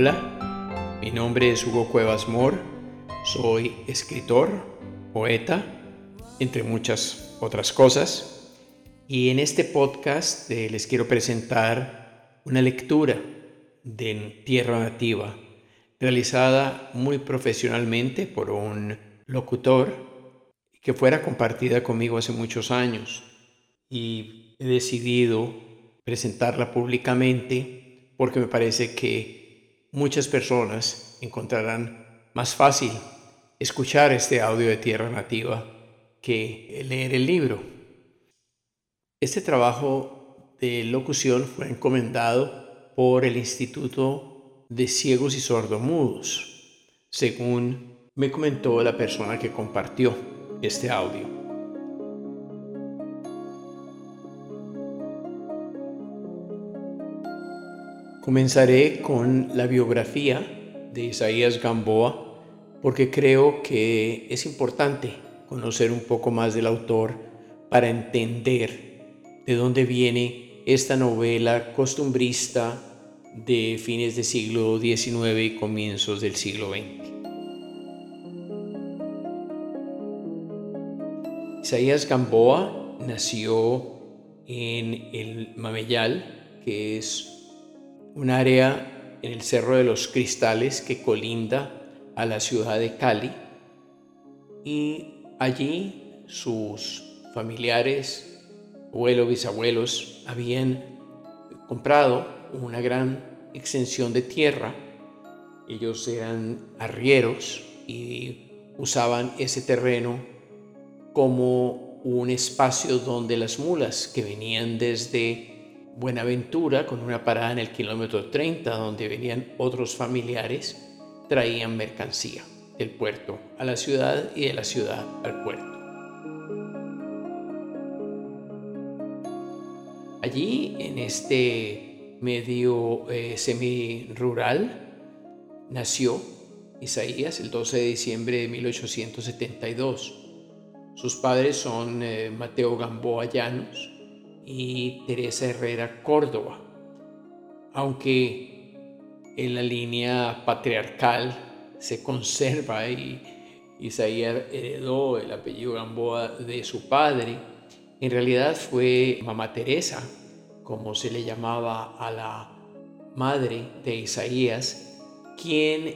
Hola, mi nombre es Hugo Cuevas Mor, soy escritor, poeta, entre muchas otras cosas, y en este podcast eh, les quiero presentar una lectura de Tierra Nativa, realizada muy profesionalmente por un locutor que fuera compartida conmigo hace muchos años. Y he decidido presentarla públicamente porque me parece que muchas personas encontrarán más fácil escuchar este audio de Tierra Nativa que leer el libro. Este trabajo de locución fue encomendado por el Instituto de Ciegos y Sordomudos, según me comentó la persona que compartió este audio. Comenzaré con la biografía de Isaías Gamboa porque creo que es importante conocer un poco más del autor para entender de dónde viene esta novela costumbrista de fines del siglo XIX y comienzos del siglo XX. Isaías Gamboa nació en el Mameyal, que es un área en el Cerro de los Cristales que colinda a la ciudad de Cali y allí sus familiares, abuelos, bisabuelos, habían comprado una gran extensión de tierra. Ellos eran arrieros y usaban ese terreno como un espacio donde las mulas que venían desde Buenaventura, con una parada en el kilómetro 30, donde venían otros familiares, traían mercancía del puerto a la ciudad y de la ciudad al puerto. Allí, en este medio eh, semi-rural, nació Isaías el 12 de diciembre de 1872. Sus padres son eh, Mateo Gamboa Llanos y Teresa Herrera Córdoba, aunque en la línea patriarcal se conserva y Isaías heredó el apellido Gamboa de su padre. En realidad fue Mamá Teresa, como se le llamaba a la madre de Isaías, quien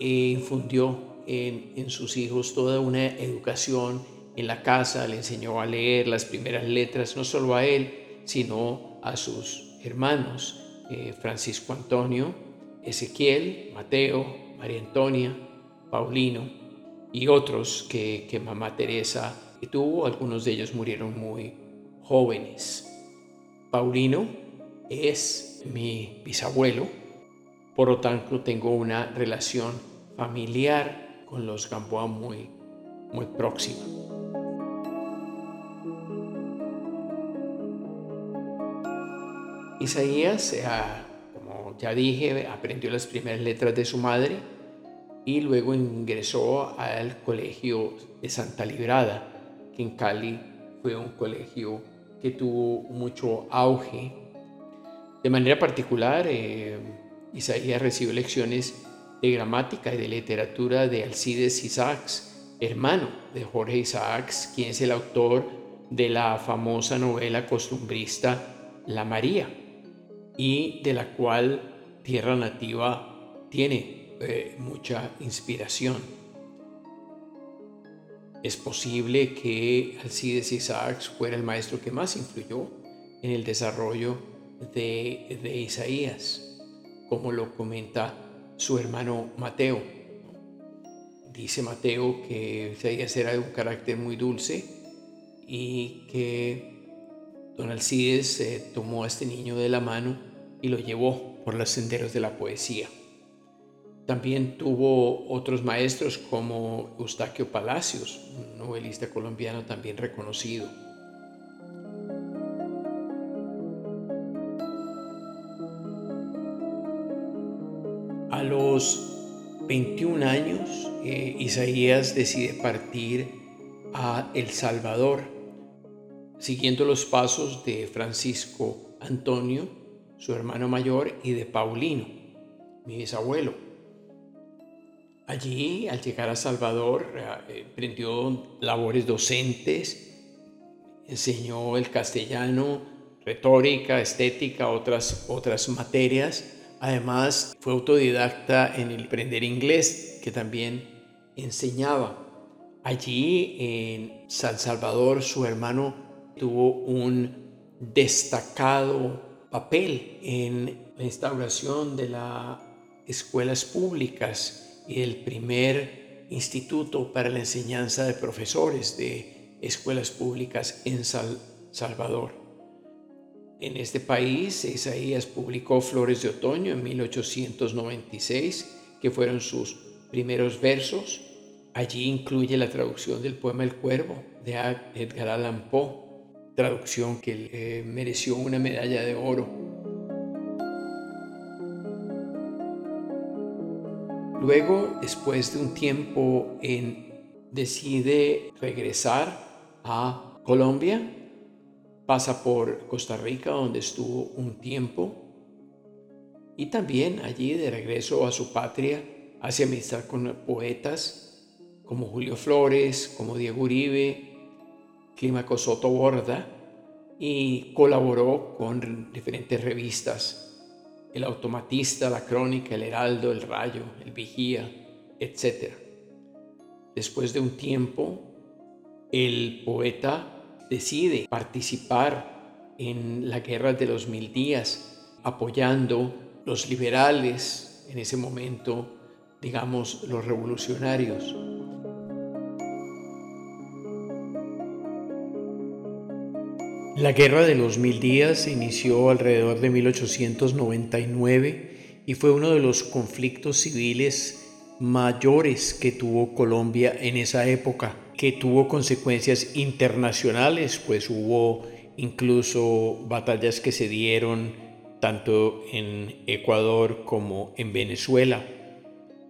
eh, infundió en, en sus hijos toda una educación en la casa, le enseñó a leer las primeras letras, no solo a él, sino a sus hermanos, eh, Francisco Antonio, Ezequiel, Mateo, María Antonia, Paulino y otros que, que mamá Teresa tuvo, algunos de ellos murieron muy jóvenes. Paulino es mi bisabuelo, por lo tanto tengo una relación familiar con los Gamboa muy, muy próxima. Isaías ha ya dije, aprendió las primeras letras de su madre y luego ingresó al colegio de Santa Librada, que en Cali fue un colegio que tuvo mucho auge. De manera particular, eh, Isaías recibió lecciones de gramática y de literatura de Alcides Isaacs, hermano de Jorge Isaacs, quien es el autor de la famosa novela costumbrista La María y de la cual Tierra Nativa tiene eh, mucha inspiración. Es posible que Alcides Isaacs fuera el maestro que más influyó en el desarrollo de, de Isaías, como lo comenta su hermano Mateo. Dice Mateo que Isaías era de un carácter muy dulce y que don Alcides eh, tomó a este niño de la mano y lo llevó por los senderos de la poesía. También tuvo otros maestros como Eustaquio Palacios, un novelista colombiano también reconocido. A los 21 años, eh, Isaías decide partir a El Salvador, siguiendo los pasos de Francisco Antonio, su hermano mayor, y de Paulino. mi bisabuelo. Allí, al llegar a Salvador, eh, emprendió labores docentes, enseñó el castellano, retórica, estética, otras, otras materias. Además, fue autodidacta en el aprender inglés, que también enseñaba. Allí, en San Salvador, su hermano tuvo un destacado papel en la instauración de las escuelas públicas y el primer instituto para la enseñanza de profesores de escuelas públicas en Salvador. En este país, Isaías publicó Flores de Otoño en 1896, que fueron sus primeros versos. Allí incluye la traducción del poema El Cuervo de Edgar Allan Poe traducción que eh, mereció una medalla de oro. Luego, después de un tiempo, en, decide regresar a Colombia, pasa por Costa Rica, donde estuvo un tiempo, y también allí de regreso a su patria, hace amistad con poetas como Julio Flores, como Diego Uribe, Clímaco Soto Borda y colaboró con diferentes revistas, El Automatista, La Crónica, El Heraldo, El Rayo, El Vigía, etc. Después de un tiempo, el poeta decide participar en la Guerra de los Mil Días, apoyando los liberales, en ese momento, digamos, los revolucionarios. La Guerra de los Mil Días inició alrededor de 1899 y fue uno de los conflictos civiles mayores que tuvo Colombia en esa época, que tuvo consecuencias internacionales, pues hubo incluso batallas que se dieron tanto en Ecuador como en Venezuela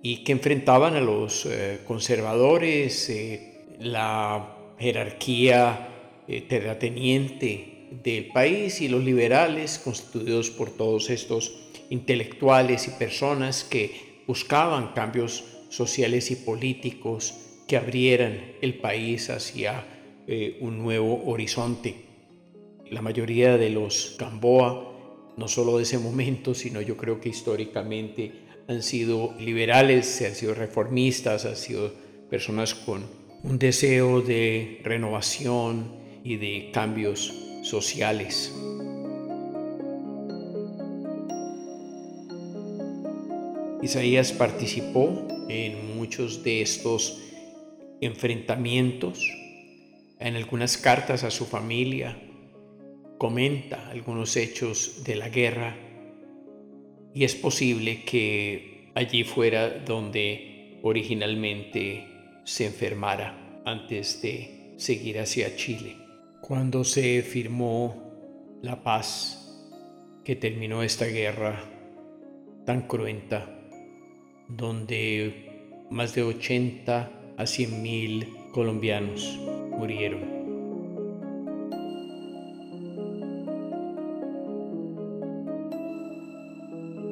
y que enfrentaban a los eh, conservadores, eh, la jerarquía eh, terrateniente del país y los liberales, constituidos por todos estos intelectuales y personas que buscaban cambios sociales y políticos que abrieran el país hacia eh, un nuevo horizonte. La mayoría de los Gamboa, no solo de ese momento, sino yo creo que históricamente han sido liberales, han sido reformistas, han sido personas con un deseo de renovación, y de cambios sociales. Isaías participó en muchos de estos enfrentamientos, en algunas cartas a su familia, comenta algunos hechos de la guerra y es posible que allí fuera donde originalmente se enfermara antes de seguir hacia Chile cuando se firmó la paz que terminó esta guerra tan cruenta, donde más de 80 a 100 mil colombianos murieron.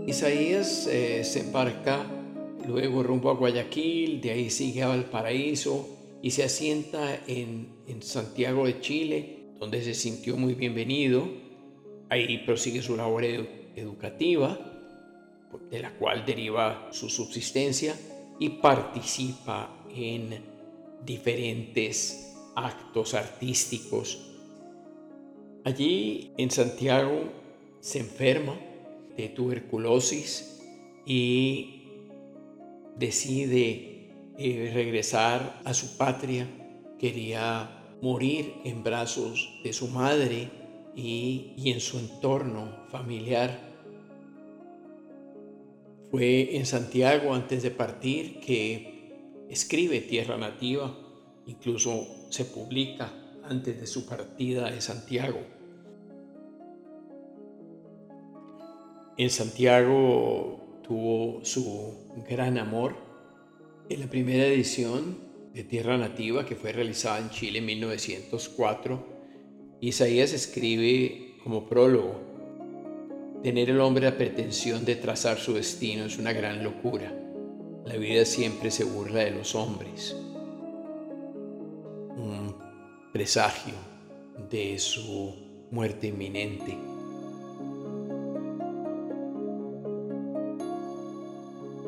Isaías eh, se embarca luego rumbo a Guayaquil, de ahí sigue a Valparaíso, y se asienta en, Santiago de Chile, donde se sintió muy bienvenido. Ahí prosigue su labor educativa, de la cual deriva su subsistencia, y participa en diferentes actos artísticos. Allí en Santiago se enferma de tuberculosis y decide regresar a su patria, quería morir en brazos de su madre y en su entorno familiar. Fue en Santiago antes de partir que escribe Tierra Nativa, incluso se publica antes de su partida de Santiago. En Santiago tuvo su gran amor en la primera edición de Tierra Nativa, que fue realizada en Chile en 1904, Isaías escribe como prólogo, Tener el hombre la pretensión de trazar su destino es una gran locura. La vida siempre se burla de los hombres. Un presagio de su muerte inminente.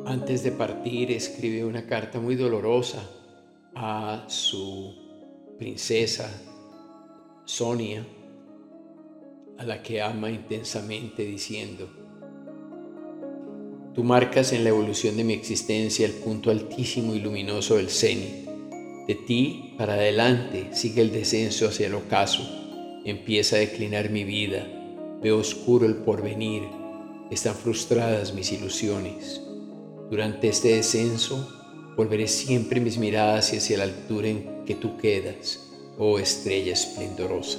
Antes de partir escribe una carta muy dolorosa a su princesa Sonia, a la que ama intensamente diciendo, Tú marcas en la evolución de mi existencia el punto altísimo y luminoso del cenit. De ti para adelante sigue el descenso hacia el ocaso. Empieza a declinar mi vida. Veo oscuro el porvenir. Están frustradas mis ilusiones. Durante este descenso volveré siempre mis miradas hacia la altura en que tú quedas, oh estrella esplendorosa.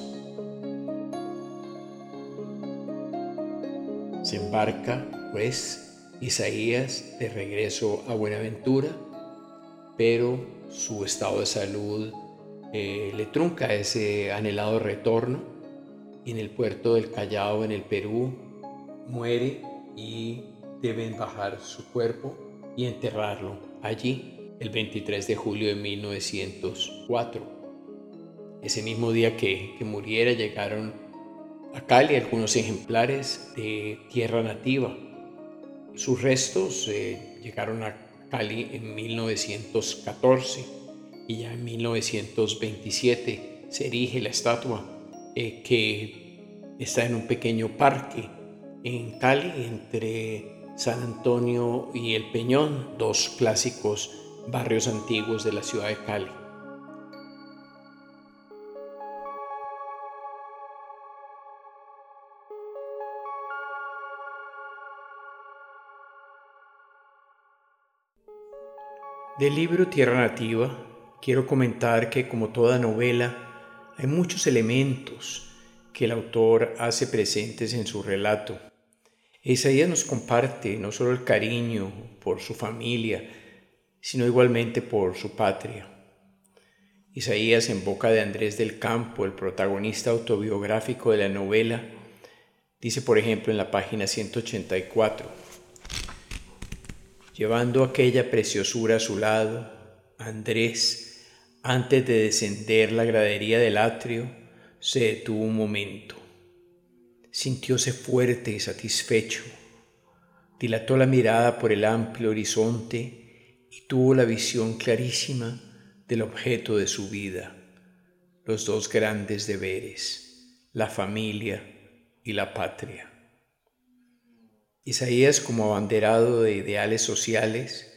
Se embarca, pues, Isaías de regreso a Buenaventura, pero su estado de salud eh, le trunca ese anhelado retorno y en el puerto del Callao, en el Perú, muere y deben bajar su cuerpo y enterrarlo allí el 23 de julio de 1904. Ese mismo día que, que muriera llegaron a Cali algunos ejemplares de tierra nativa. Sus restos eh, llegaron a Cali en 1914 y ya en 1927 se erige la estatua eh, que está en un pequeño parque en Cali entre San Antonio y El Peñón, dos clásicos barrios antiguos de la ciudad de Cali. Del libro Tierra Nativa quiero comentar que como toda novela hay muchos elementos que el autor hace presentes en su relato. Isaías nos comparte no solo el cariño por su familia, sino igualmente por su patria. Isaías en boca de Andrés del Campo, el protagonista autobiográfico de la novela, dice por ejemplo en la página 184, Llevando aquella preciosura a su lado, Andrés, antes de descender la gradería del atrio, se detuvo un momento. Sintióse fuerte y satisfecho. Dilató la mirada por el amplio horizonte y tuvo la visión clarísima del objeto de su vida, los dos grandes deberes, la familia y la patria. Isaías como abanderado de ideales sociales,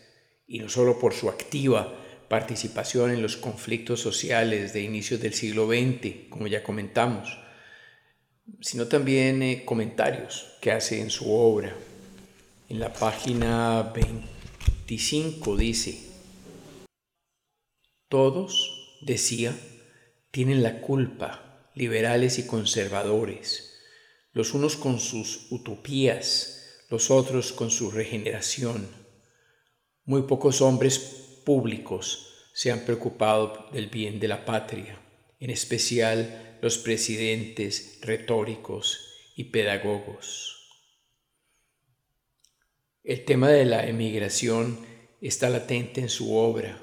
y no solo por su activa participación en los conflictos sociales de inicios del siglo XX, como ya comentamos, sino también eh, comentarios que hace en su obra. En la página 25 dice, todos, decía, tienen la culpa, liberales y conservadores, los unos con sus utopías, los otros con su regeneración. Muy pocos hombres públicos se han preocupado del bien de la patria, en especial los presidentes retóricos y pedagogos. El tema de la emigración está latente en su obra,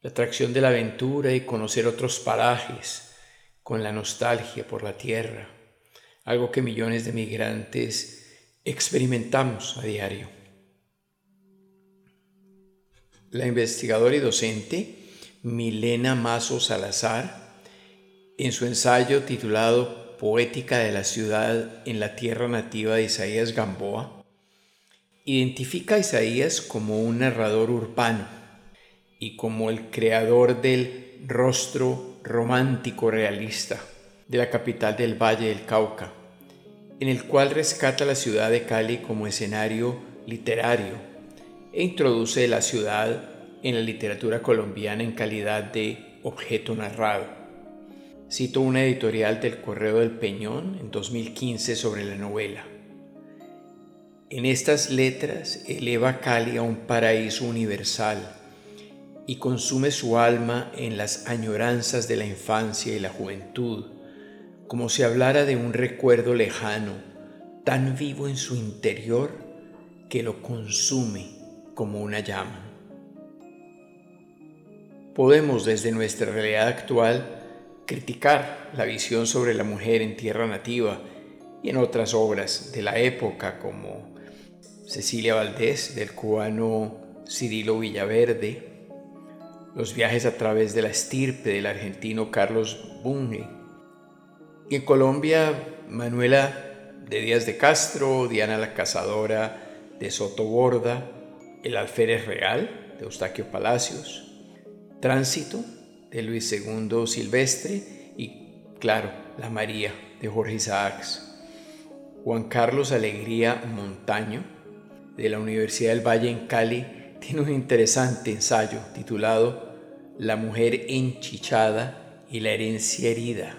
la atracción de la aventura y conocer otros parajes con la nostalgia por la tierra, algo que millones de migrantes experimentamos a diario. La investigadora y docente Milena Mazo Salazar, en su ensayo titulado Poética de la ciudad en la tierra nativa de Isaías Gamboa, identifica a Isaías como un narrador urbano y como el creador del rostro romántico realista de la capital del Valle del Cauca en el cual rescata la ciudad de Cali como escenario literario e introduce la ciudad en la literatura colombiana en calidad de objeto narrado. Cito una editorial del Correo del Peñón en 2015 sobre la novela. En estas letras eleva Cali a un paraíso universal y consume su alma en las añoranzas de la infancia y la juventud como si hablara de un recuerdo lejano, tan vivo en su interior que lo consume como una llama. Podemos desde nuestra realidad actual criticar la visión sobre la mujer en tierra nativa y en otras obras de la época como Cecilia Valdés del cubano Cirilo Villaverde, los viajes a través de la estirpe del argentino Carlos Bunge. Y en Colombia, Manuela de Díaz de Castro, Diana la Cazadora de Soto Borda, El Alférez Real de Eustaquio Palacios, Tránsito de Luis II Silvestre y, claro, La María de Jorge Isaacs. Juan Carlos Alegría Montaño de la Universidad del Valle en Cali tiene un interesante ensayo titulado La mujer enchichada y la herencia herida,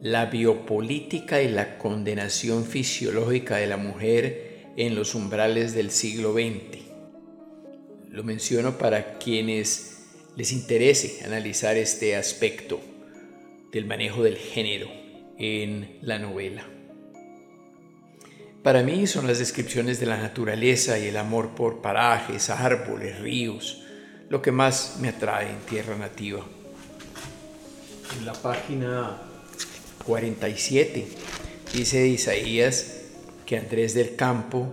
la biopolítica y la condenación fisiológica de la mujer en los umbrales del siglo XX. Lo menciono para quienes les interese analizar este aspecto del manejo del género en la novela. Para mí son las descripciones de la naturaleza y el amor por parajes, árboles, ríos, lo que más me atrae en tierra nativa. En la página 47 dice Isaías que Andrés del Campo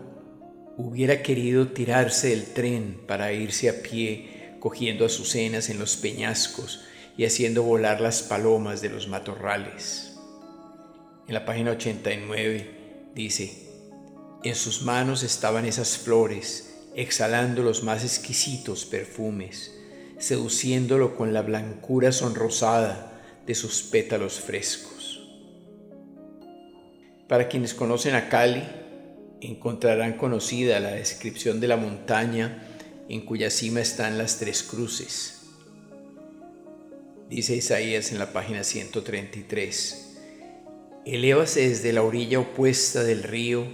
hubiera querido tirarse del tren para irse a pie cogiendo azucenas en los peñascos y haciendo volar las palomas de los matorrales. En la página 89 dice, en sus manos estaban esas flores, exhalando los más exquisitos perfumes, seduciéndolo con la blancura sonrosada de sus pétalos frescos. Para quienes conocen a Cali, encontrarán conocida la descripción de la montaña en cuya cima están las tres cruces. Dice Isaías en la página 133, Elévase desde la orilla opuesta del río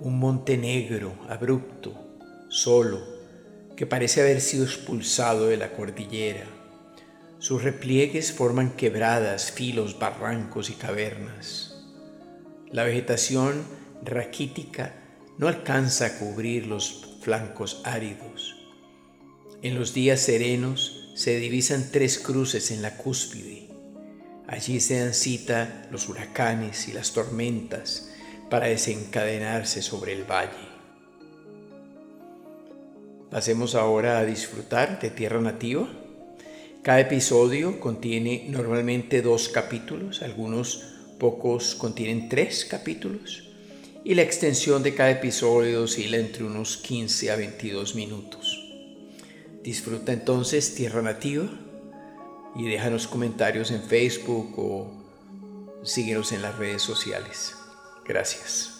un monte negro, abrupto, solo, que parece haber sido expulsado de la cordillera. Sus repliegues forman quebradas, filos, barrancos y cavernas. La vegetación raquítica no alcanza a cubrir los flancos áridos. En los días serenos se divisan tres cruces en la cúspide. Allí se dan cita los huracanes y las tormentas, para desencadenarse sobre el valle. Pasemos ahora a disfrutar de Tierra Nativa. Cada episodio contiene normalmente dos capítulos, algunos pocos contienen tres capítulos y la extensión de cada episodio oscila entre unos 15 a 22 minutos. Disfruta entonces Tierra Nativa y déjanos comentarios en Facebook o síguenos en las redes sociales. Gracias.